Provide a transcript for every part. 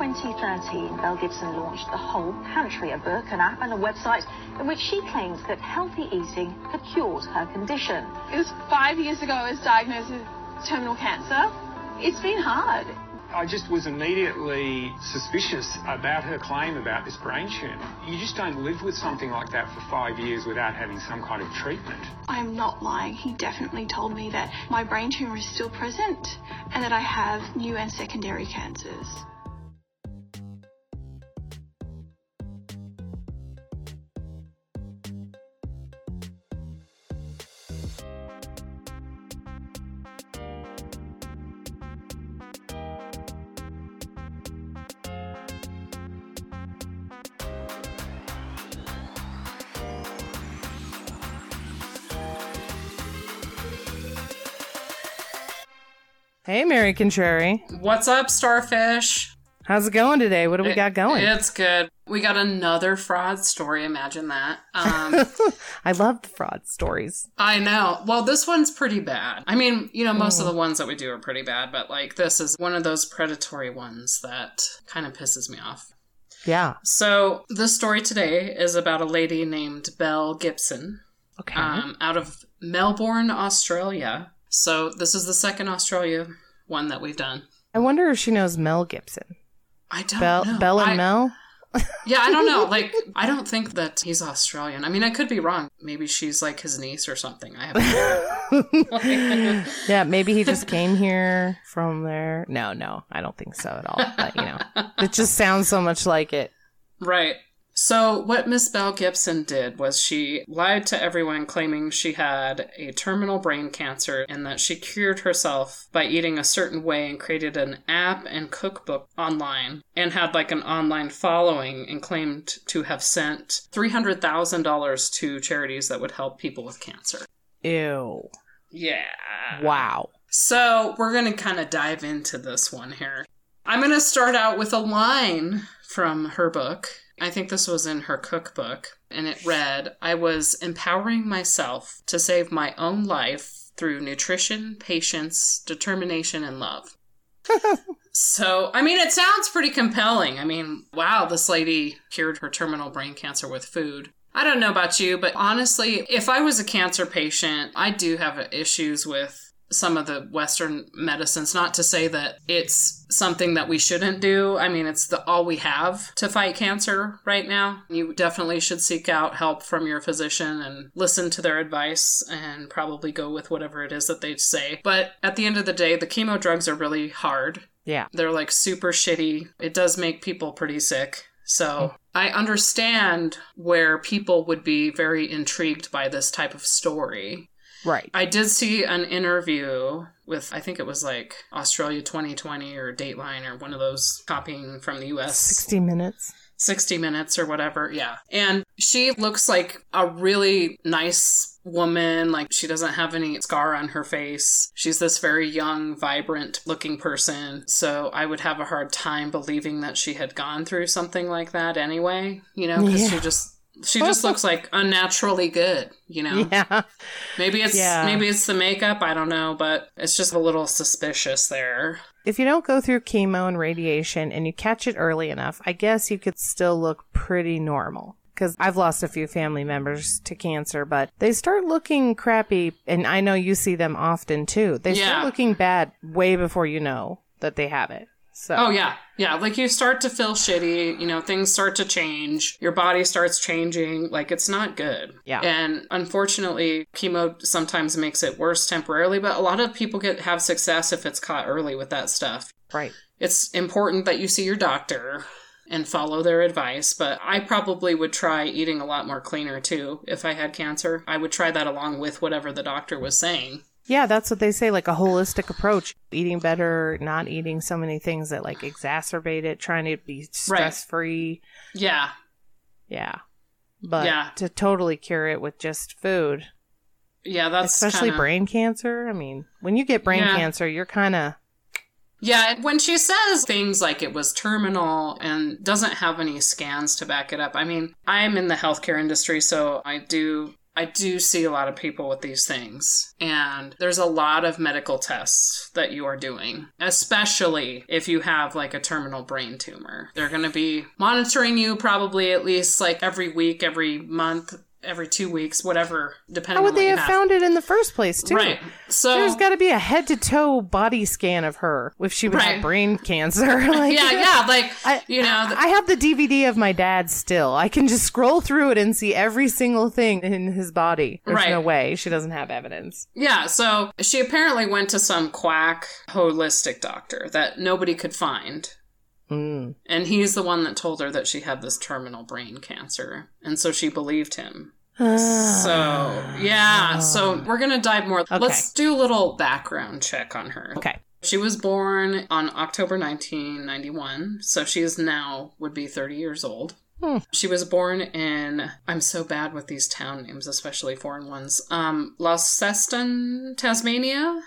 2013, Belle Gibson launched the Whole Pantry, a book, an app, and a website in which she claims that healthy eating had cured her condition. It was five years ago I was diagnosed with terminal cancer. It's been hard. I just was immediately suspicious about her claim about this brain tumour. You just don't live with something like that for five years without having some kind of treatment. I'm not lying. He definitely told me that my brain tumor is still present and that I have new and secondary cancers. Hey, Mary Contrary. What's up, Starfish? How's it going today? What do we It- got going? It's good. We got another fraud story. Imagine that. Um, I love the fraud stories. I know. Well, this one's pretty bad. I mean, you know, most of Mm. the ones that we do are pretty bad, but like this is one of those predatory ones that kind of pisses me off. Yeah. So, the story today is about a lady named Belle Gibson Okay. um, out of Melbourne, Australia. So, this is the second Australia one that we've done. I wonder if she knows Mel Gibson. I don't Bell, know. Bell and I- Mel? Yeah, I don't know. Like, I don't think that he's Australian. I mean, I could be wrong. Maybe she's like his niece or something. I have no idea. yeah, maybe he just came here from there. No, no, I don't think so at all. But, you know, it just sounds so much like it. Right. So, what Miss Belle Gibson did was she lied to everyone claiming she had a terminal brain cancer and that she cured herself by eating a certain way and created an app and cookbook online and had like an online following and claimed to have sent $300,000 to charities that would help people with cancer. Ew. Yeah. Wow. So we're going to kind of dive into this one here. I'm going to start out with a line from her book. I think this was in her cookbook, and it read I was empowering myself to save my own life through nutrition, patience, determination, and love. so, I mean, it sounds pretty compelling. I mean, wow, this lady cured her terminal brain cancer with food. I don't know about you, but honestly, if I was a cancer patient, I do have issues with some of the Western medicines. Not to say that it's something that we shouldn't do. I mean, it's the all we have to fight cancer right now. You definitely should seek out help from your physician and listen to their advice and probably go with whatever it is that they say. But at the end of the day, the chemo drugs are really hard. Yeah. They're like super shitty. It does make people pretty sick. So I understand where people would be very intrigued by this type of story. Right. I did see an interview with, I think it was like Australia 2020 or Dateline or one of those copying from the US. 60 minutes. 60 minutes or whatever. Yeah. And she looks like a really nice woman. Like she doesn't have any scar on her face. She's this very young, vibrant looking person. So I would have a hard time believing that she had gone through something like that anyway, you know, because she just. She just looks like unnaturally good, you know. Yeah. Maybe it's Yeah. maybe it's the makeup, I don't know, but it's just a little suspicious there. If you don't go through chemo and radiation and you catch it early enough, I guess you could still look pretty normal. Because I've lost a few family members to cancer, but they start looking crappy. And I know you see them often too. They Yeah. start looking bad way before you know that they have it. So, Oh yeah, yeah. Like you start to feel shitty. You know, things start to change. Your body starts changing. Like it's not good. Yeah. And unfortunately, chemo sometimes makes it worse temporarily. But a lot of people get have success if it's caught early with that stuff. right. It's important that you see your doctor and follow their advice. But I probably would try eating a lot more cleaner too if I had cancer. I would try that along with whatever the doctor was saying. Yeah, that's what they say, like a holistic approach. Eating better, not eating so many things that like exacerbate it, trying to be stress free. Yeah. Yeah. But Yeah. to totally cure it with just food, Yeah, that's especially kinda- brain cancer. I mean, when you get brain Yeah. cancer, you're kind of Yeah, when she says things like it was terminal and doesn't have any scans to back it up, I mean, I'm in the healthcare industry, so I do I do see a lot of people with these things, and there's a lot of medical tests that you are doing, especially if you have like a terminal brain tumor. They're going to be monitoring you probably at least like every week, every month, every two weeks, whatever, depending How would they you have found it in the first place, too? Right. So There's got to be a head to toe body scan of her if she was Right. brain cancer. like, yeah, yeah, like I, you know, the- I have the DVD of my dad still. I can just scroll through it and see every single thing in his body. There's Right. no way she doesn't have evidence. Yeah, so she apparently went to some quack holistic doctor that nobody could find. Mm. And he's the one that told her that she had this terminal brain cancer. And so she believed him. So, yeah, so we're going to dive more. Let's do a little background check on her. Okay. She was born on October 1991, so she is now would be 30 years old. Hmm. She was born in I'm so bad with these town names, especially foreign ones. Um Launceston, Tasmania.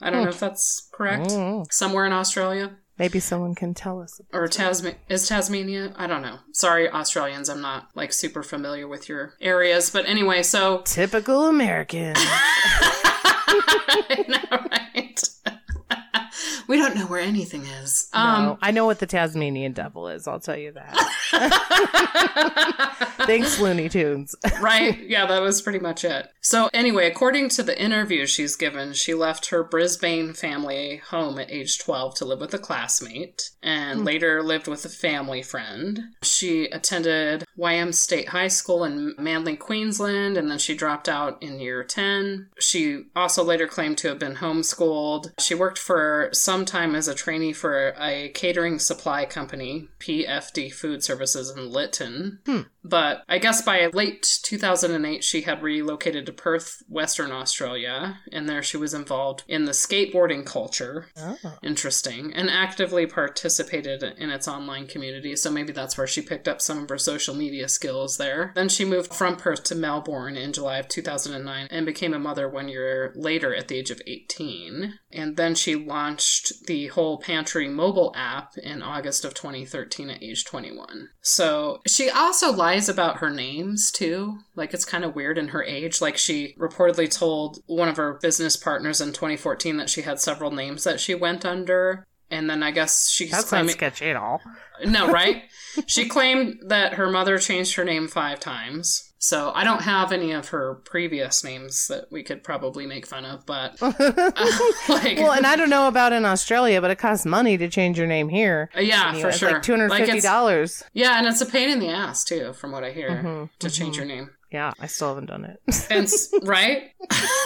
I don't know if that's correct. Mm. Somewhere in Australia Maybe someone can tell us. or Tasma- is Tasmania? I don't know. Sorry Australians, I'm not like super familiar with your areas, but anyway, so Typical American. Know, right? We don't know where anything is. Um no, I know what the Tasmanian devil is. I'll tell you that. Thanks, Looney Tunes. right? Yeah, that was pretty much it. So, anyway, according to the interview she's given, she left her Brisbane family home at age 12 to live with a classmate and later lived with a family friend. She attended Wynnum State High School in Manly, Queensland, and then she dropped out in year 10. She also later claimed to have been homeschooled. She worked for some time as a trainee for a catering supply company, PFD Food Services in Lytton. Hmm. But I guess by late 2008, she had relocated to Perth, Western Australia, and there she was involved in the skateboarding culture. Oh. Interesting. And actively participated in its online community, so maybe that's where she picked up some of her social media skills there. Then she moved from Perth to Melbourne in July of 2009 and became a mother one year later at the age of 18. And then she launched the Whole Pantry mobile app in August of 2013 at age 21. So she also lies about her names too. Like it's kind of weird in her age. Like she reportedly told one of her business partners in 2014 that she had several names that she went under. And then I guess she's That's not claiming sketchy at all. no, right? she claimed that her mother changed her name five times. So I don't have any of her previous names that we could probably make fun of, but uh, like, Well, and I don't know about in Australia, but it costs money to change your name here. yeah, for it's sure. Like two hundred Like, fifty dollars. yeah, and it's a pain in the ass too, from what I hear, Mhm, to change your name. Yeah, I still haven't done it. And right,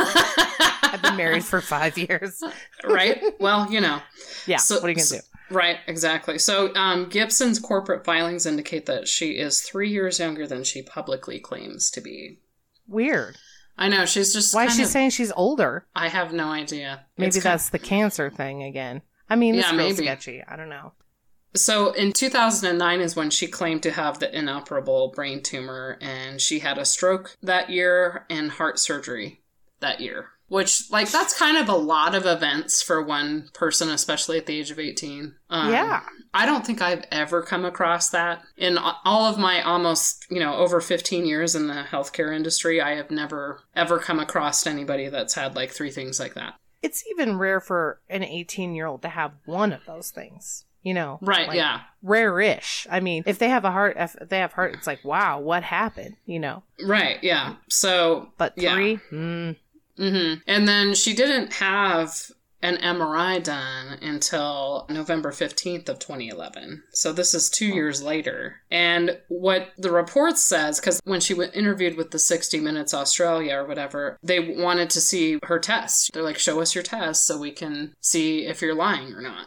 I've been married for five years. right. Well, you know, Yeah. So- what are you gonna so- do? Right, exactly. So um, Gibson's corporate filings indicate that she is three years younger than she publicly claims to be. Weird. I know she's just. Why is she of- saying she's older? I have no idea. Maybe It's that's the cancer thing again. I mean, it's Yeah, maybe. sketchy. I don't know. So in 2009 is when she claimed to have the inoperable brain tumor, and she had a stroke that year and heart surgery that year. Which, like, that's kind of a lot of events for one person, especially at the age of 18. Um, Yeah. I don't think I've ever come across that. In all of my almost, you know, over 15 years in the healthcare industry, I have never, ever come across anybody that's had like three things like that. It's even rare for an 18 year old to have one of those things. You know, Right, Like, yeah. rare-ish. I mean, if they have a heart, if they have heart, it's like, wow, what happened? You know, Right, yeah. So, but Yeah. three, mm, hmm And then she didn't have an MRI done until November 15th of 2011. So this is two years later. And what the report says, because when she was interviewed with the 60 Minutes Australia or whatever, they wanted to see her test. They're like, show us your test so we can see if you're lying or not.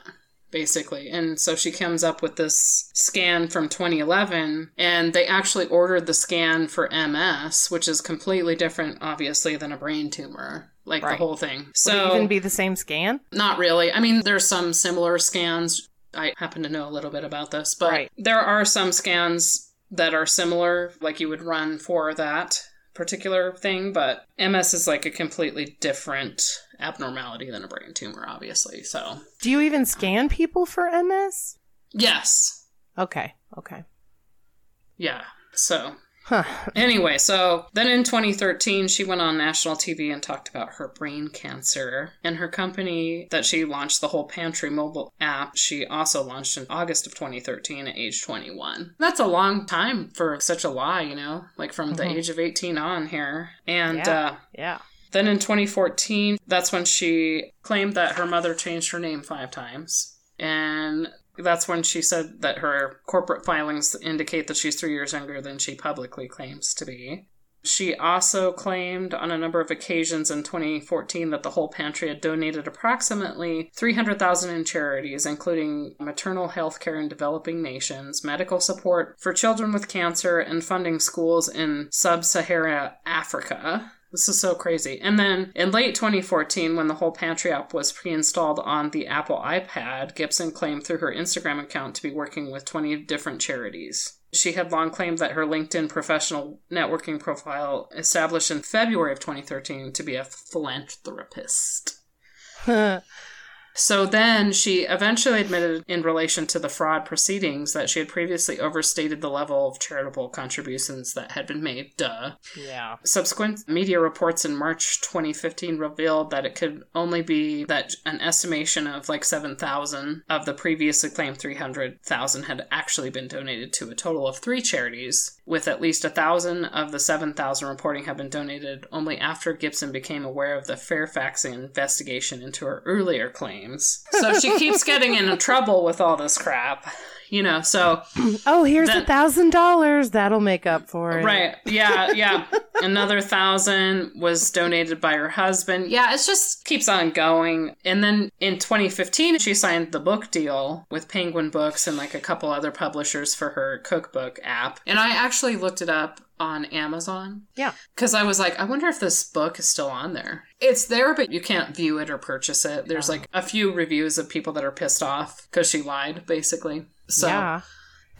Basically. And so she comes up with this scan from 2011, and they actually ordered the scan for MS, which is completely different, obviously, than a brain tumor. Like the whole thing. would it So, even be the same scan? not really. I mean, there's some similar scans. I happen to know a little bit about this, but Right. there are some scans that are similar, like you would run for that particular thing, but MS is like a completely different abnormality than a brain tumor, obviously. So, Do you even scan people for MS? yes. Okay, okay. Yeah. So, Anyway, so then in 2013, she went on national TV and talked about her brain cancer. And her company that she launched, the Whole Pantry mobile app, she also launched in August of 2013 at age 21. That's a long time for such a lie, you know, like from the age of 18 on here. And Yeah. uh, Yeah. Then in 2014, that's when she claimed that her mother changed her name five times. And that's when she said that her corporate filings indicate that she's three years younger than she publicly claims to be. She also claimed on a number of occasions in 2014 that the whole pantry had donated approximately 300,000 in charities including maternal health care in developing nations, medical support for children with cancer and funding schools in sub-Sahara Africa. This is so crazy. And then in late 2014, when the whole pantry app was pre installed on the Apple iPad, Gibson claimed through her Instagram account to be working with 20 different charities. She had long claimed that her LinkedIn professional networking profile, established in February of 2013, to be a philanthropist. So then she eventually admitted in relation to the fraud proceedings that she had previously overstated the level of charitable contributions that had been made. Duh. yeah. Subsequent media reports in March 2015 revealed that it could only be that an estimation of like 7,000 of the previously claimed 300,000 had actually been donated to a total of three charities, with at least a thousand of the 7,000 reporting have been donated only after Gibson became aware of the Fairfax investigation into her earlier claims. So she keeps getting into trouble with all this crap. You know, so Oh, here's a thousand dollars. That'll make up for it. Right. Yeah, yeah. Another thousand was donated by her husband. Yeah, it just keeps on going. And then in 2015, she signed the book deal with Penguin Books and like a couple other publishers for her cookbook app. And I actually looked it up on Amazon. Yeah. Because I was like, I wonder if this book is still on there. It's there, but you can't view it or purchase it. There's oh. like a few reviews of people that are pissed off because she lied, basically. So Yeah.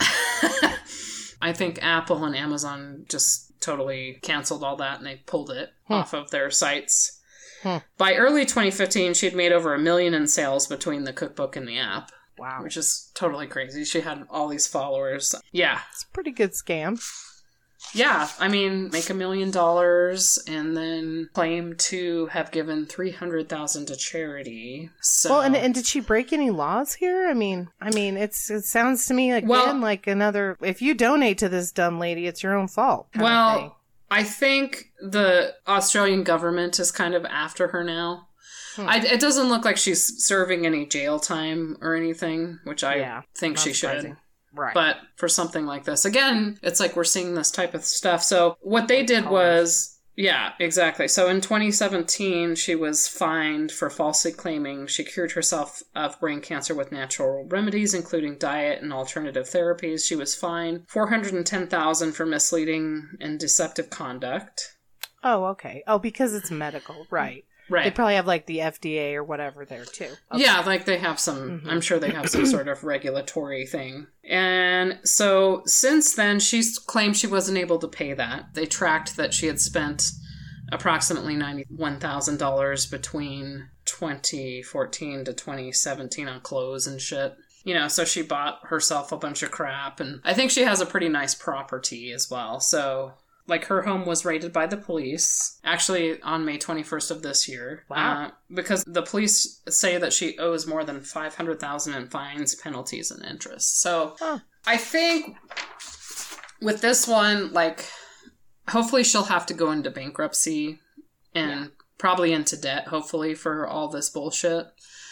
I think Apple and Amazon just totally canceled all that and they pulled it off of their sites. Hmm. By early 2015, she had made over a million in sales between the cookbook and the app, Wow. which is totally crazy. She had all these followers. Yeah. It's a pretty good scam. Yeah. I mean, make a million dollars and then claim to have given 300,000 to charity. So Well, and, and did she break any laws here? I mean, I mean, it's it sounds to me like Well- again like another. If you donate to this dumb lady, it's your own fault. Well. I think the Australian government is kind of after her now. Hmm. I, it doesn't look like she's serving any jail time or anything, which I Yeah, think she should. Right? But for something like this, again, it's like we're seeing this type of stuff. So what they did was, yeah, exactly. So in 2017, she was fined for falsely claiming she cured herself of brain cancer with natural remedies, including diet and alternative therapies. She was fined 410,000 for misleading and deceptive conduct. oh, okay. Oh, because it's medical, right? They probably have like the FDA or whatever there too. Okay. Yeah, like they have some, Mhm. I'm sure they have some sort of regulatory thing. And so since then, she's claimed she wasn't able to pay that. They tracked that she had spent approximately $91,000 between 2014 to 2017 on clothes and shit. You know, so she bought herself a bunch of crap. And I think she has a pretty nice property as well. So. Like her home was raided by the police, actually on May 21st of this year. Wow. Uh, because the police say that she owes more than 500,000 in fines, penalties, and interest. So Huh. I think with this one, like, hopefully she'll have to go into bankruptcy and probably into debt, hopefully, for all this bullshit.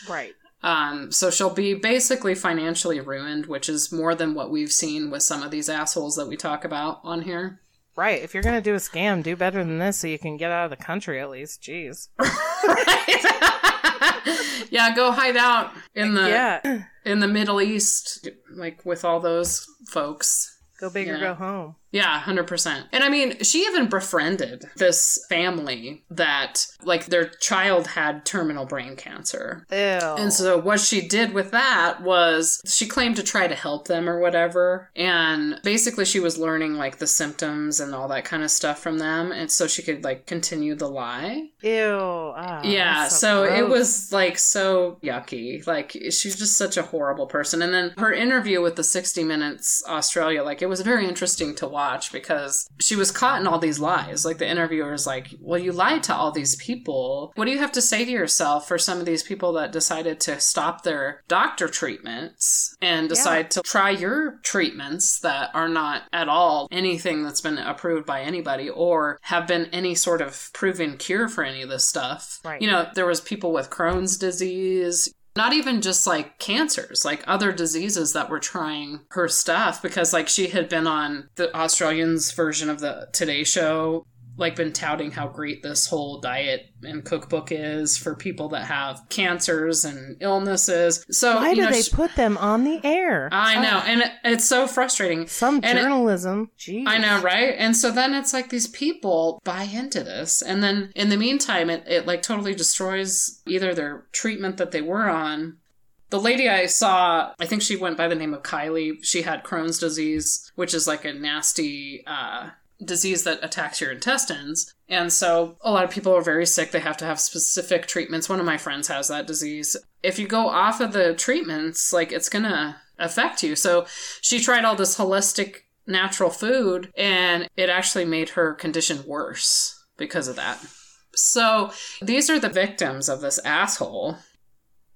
Right. Um, so she'll be basically financially ruined, which is more than what we've seen with some of these assholes that we talk about on here. Right. If you're gonna do a scam, do better than this so you can get out of the country at least. Jeez. yeah, go hide out in the yeah. in the Middle East, like with all those folks. Go big or go home. Yeah, 100%. And I mean, she even befriended this family that, like, their child had terminal brain cancer. Ew. And so what she did with that was she claimed to try to help them or whatever. And basically she was learning like the symptoms and all that kind of stuff from them. And so she could like continue the lie. Ew. Ah, yeah. that's So, it was like so yucky. Like she's just such a horrible person. And then her interview with the 60 Minutes Australia, like it was very interesting to watch watch because she was caught in all these lies. Like the interviewer is like, Well, you lied to all these people. What do you have to say to yourself for some of these people that decided to stop their doctor treatments and decide to try your treatments that are not at all anything that's been approved by anybody or have been any sort of proven cure for any of this stuff? Right. You know, there was people with Crohn's disease, not even just like cancers, like other diseases that were trying her stuff because like she had been on the Australians version of the Today Show, like been touting how great this whole diet and cookbook is for people that have cancers and illnesses. So Why you do know, they put them on the air? I know, Oh, and it, it's so frustrating. some and it- journalism. Jeez. I know, right? And so then it's like these people buy into this. And then in the meantime, it, it like totally destroys either their treatment that they were on. The lady I saw, I think she went by the name of Kylie. She had Crohn's disease, which is like a nasty uh, disease that attacks your intestines. And so a lot of people are very sick. They have to have specific treatments. One of my friends has that disease. If you go off of the treatments, like it's going to affect you. So she tried all this holistic natural food and it actually made her condition worse because of that. So these are the victims of this asshole.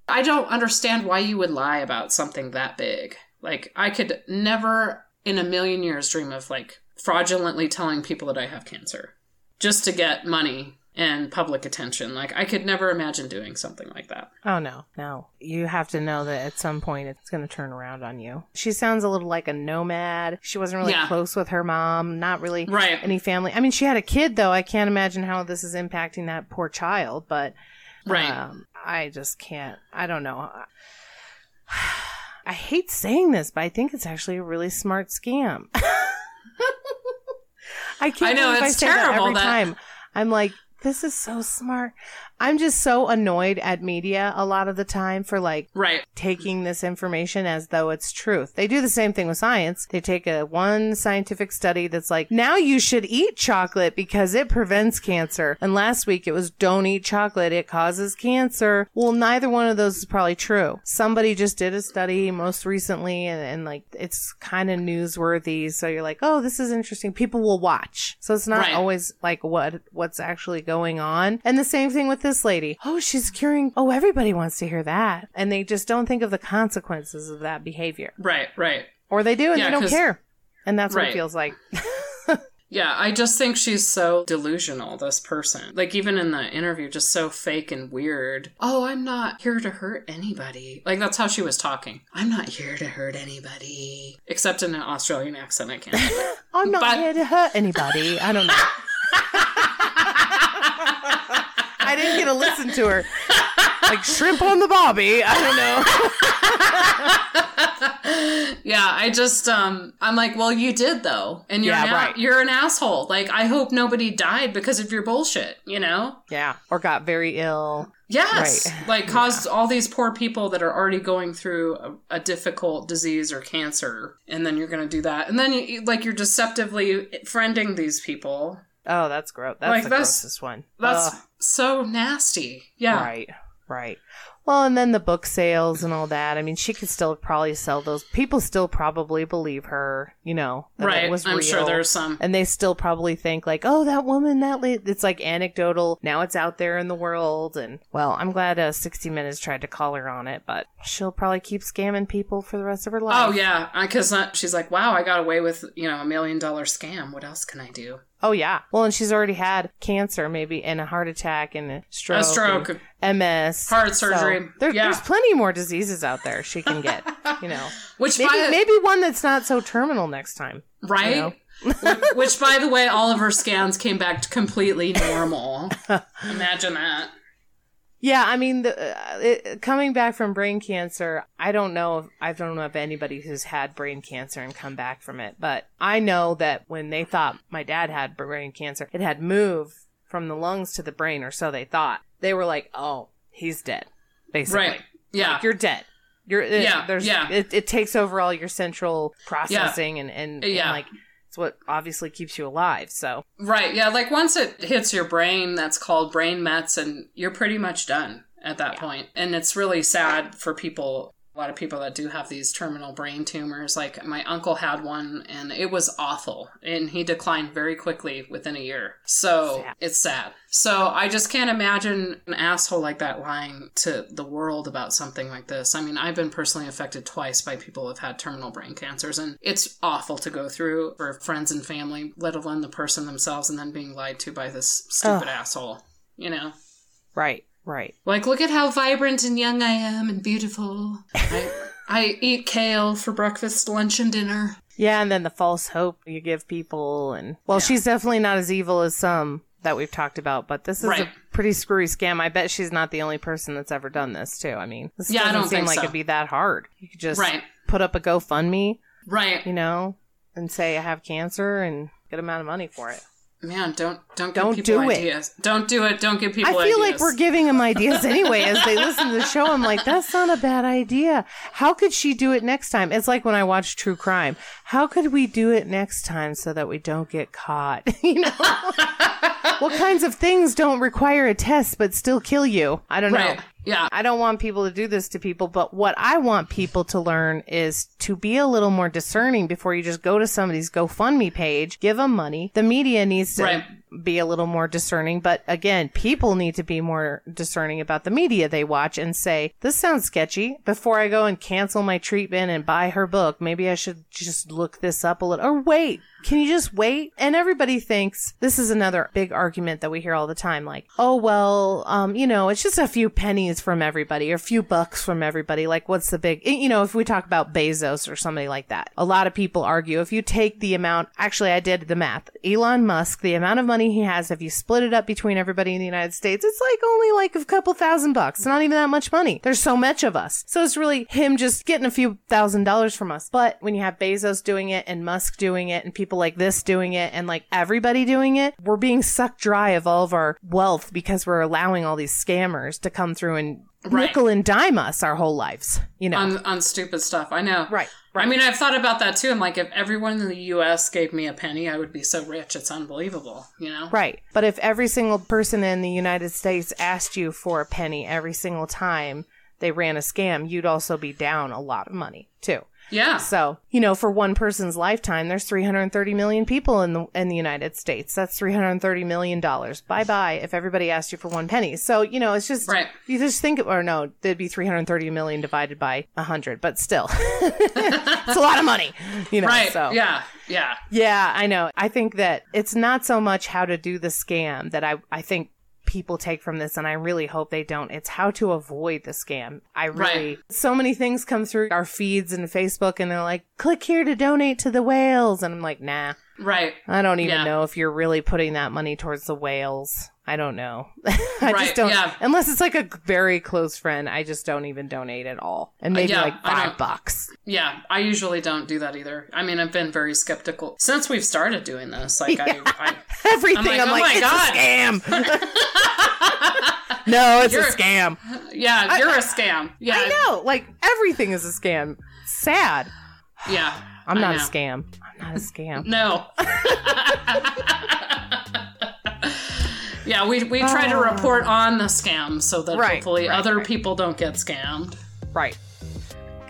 I don't understand why you would lie about something that big. Like I could never in a million years dream of like fraudulently telling people that I have cancer just to get money and public attention. Like I could never imagine doing something like that. Oh no, no. You have to know that at some point it's going to turn around on you. She sounds a little like a nomad. She wasn't really Yeah. close with her mom, not really Right. any family. I mean, she had a kid though. I can't imagine how this is impacting that poor child, but Right. um, I just can't. I don't know. I hate saying this, but I think it's actually a really smart scam. I can't I know, I it's that terrible every that- time. I'm like, this is so smart. I'm just so annoyed at media a lot of the time for like right. taking this information as though it's truth. They do the same thing with science. They take a one scientific study that's like, now you should eat chocolate because it prevents cancer. And last week it was don't eat chocolate. It causes cancer. Well, neither one of those is probably true. Somebody just did a study most recently and, and like it's kind of newsworthy. So you're like, oh, this is interesting. People will watch. So it's not Right. always like what, what's actually going on. And the same thing with this lady. Oh, she's curing. Oh, everybody wants to hear that. And they just don't think of the consequences of that behavior. Right. Right. Or they do and Yeah, they don't care. And that's what it feels like. Yeah, I just think she's so delusional, this person. Like, even in the interview, just so fake and weird. Oh, I'm not here to hurt anybody. Like, that's how she was talking. I'm not here to hurt anybody. Except in an Australian accent, I can't. I'm not But- here to hurt anybody. I don't know. I didn't get to listen to her. Like shrimp on the bobby. I don't know. yeah, I just, um, I'm like, well, you did though. And you're, Yeah, an, right. you're an asshole. Like, I hope nobody died because of your bullshit, you know? Yeah. Or got very ill. Yes. Right. Like caused all these poor people that are already going through a, a difficult disease or cancer. And then you're going to do that. And then you, like you're deceptively friending these people. Oh, that's gross. That's Like, the that's- grossest one. That's Ugh. So nasty. Yeah. Right, right. Well, and then the book sales and all that. I mean, she could still probably sell those. People still probably believe her, you know, Right. it was I'm sure there's some. And they still probably think like, oh, that woman, that lady. It's like anecdotal. Now it's out there in the world. And well, I'm glad uh, 60 Minutes tried to call her on it, but she'll probably keep scamming people for the rest of her life. Oh yeah, because she's like, wow, I got away with you know a million dollar scam. What else can I do? Oh yeah. Well, and she's already had cancer, maybe, and a heart attack and a stroke. A stroke. and MS. Heart So surgery. there- Yeah. There's plenty more diseases out there she can get. you know. Which Maybe by, maybe one that's not so terminal next time. right? know? Which by the way, all of her scans came back completely normal. Imagine that. Yeah, I mean, the, uh, it, coming back from brain cancer, I don't know if I don't know if anybody who's had brain cancer and come back from it, but I know that when they thought my dad had brain cancer, it had moved from the lungs to the brain, or so they thought. They were like, "Oh, he's dead," basically. Right. Yeah. Like, you're dead. You're uh, Yeah, There's yeah. It, it takes over all your central processing and and, and, Yeah. like it's what obviously keeps you alive. So Right. Yeah. Like once it hits your brain, that's called brain mets, and you're pretty much done at that point. And it's really sad for people a lot of people that do have these terminal brain tumors. Like my uncle had one and it was awful and he declined very quickly within a year. So Sad. it's sad. So I just can't imagine an asshole like that lying to the world about something like this. I mean, I've been personally affected twice by people who have had terminal brain cancers and it's awful to go through for friends and family, let alone the person themselves and then being lied to by this stupid Ugh. asshole. You know? Right, right. Like, look at how vibrant and young I am and beautiful. I, I eat kale for breakfast, lunch, and dinner. Yeah, and then the false hope you give people and well, she's definitely not as evil as some that we've talked about, but this is Right. a pretty screwy scam. I bet she's not the only person that's ever done this too. I mean, this Yeah, doesn't don't seem like so. it'd be that hard. You could just Right. put up a GoFundMe, Right. you know, and say I have cancer and get a amount of money for it. Man, don't don't give Don't people do it. ideas. Don't do it. Don't give people ideas. I feel like we're giving them ideas anyway as they listen to the show. I'm like, that's not a bad idea. How could she do it next time? It's like when I watch true crime. How could we do it next time so that we don't get caught? you know, what kinds of things don't require a test but still kill you? I don't right. know. Yeah. I don't want people to do this to people, but what I want people to learn is to be a little more discerning before you just go to somebody's GoFundMe page, give them money. The media needs to Right. be a little more discerning, but again, people need to be more discerning about the media they watch and say, this sounds sketchy. Before I go and cancel my treatment and buy her book, maybe I should just look this up a little, or wait. Can you just wait? And everybody thinks this is another big argument that we hear all the time. Like, oh, well, um, you know, it's just a few pennies from everybody or a few bucks from everybody. Like, what's the big, you know, if we talk about Bezos or somebody like that, a lot of people argue if you take the amount, actually, I did the math. Elon Musk, the amount of money he has, if you split it up between everybody in the United States, it's like only like a couple thousand bucks. It's not even that much money. There's so much of us. So it's really him just getting a few thousand dollars from us. But when you have Bezos doing it and Musk doing it and people like this doing it and like everybody doing it, we're being sucked dry of all of our wealth because we're allowing all these scammers to come through and Right. nickel and dime us our whole lives. You know, On on stupid stuff. I know. Right, right. I mean, I've thought about that too. I'm like, if everyone in the U.S. gave me a penny, I would be so rich. It's unbelievable. You know. Right. But if every single person in the United States asked you for a penny every single time they ran a scam, you'd also be down a lot of money too. Yeah. So, you know, for one person's lifetime, there's 330 million people in the in the United States. That's 330 million dollars. Bye bye. If everybody asked you for one penny, so you know, it's just Right. You just think, or no, there'd be 330 million divided by 100, but still, it's a lot of money. You know, Right. So Yeah. Yeah. yeah, I know. I think that it's not so much how to do the scam that I, I think people take from this, and I really hope they don't. It's how to avoid the scam. I really, Right. so many things come through our feeds and Facebook, and they're like, click here to donate to the whales. And I'm like, nah, Right. I don't even Yeah. know if you're really putting that money towards the whales. I don't know. I Right, just don't, yeah. unless it's like a very close friend, I just don't even donate at all. And maybe yeah, like five bucks. Yeah, I usually don't do that either. I mean, I've been very skeptical since we've started doing this. Like, I, I, Everything. I'm I'm like, like, oh my it's God." a scam. no, it's You're- a scam. yeah, you're a scam. Yeah, I know. Like everything is a scam. Sad. Yeah, I'm not a scam. I'm not a scam. No. Yeah, we we try to report oh. on the scam so that. Right, hopefully right, other right. people don't get scammed. right.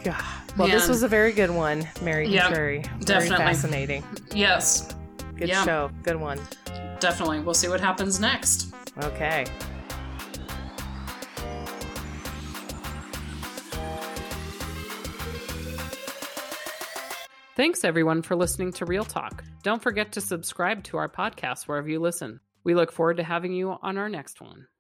God. Well, this Man. was a very good one, Mary Yeah, Contrary. Very definitely. fascinating. Yes, Good Yeah. show. Good one. definitely. We'll see what happens next. Okay. Thanks everyone for listening to Real Talk. Don't forget to subscribe to our podcast wherever you listen. We look forward to having you on our next one.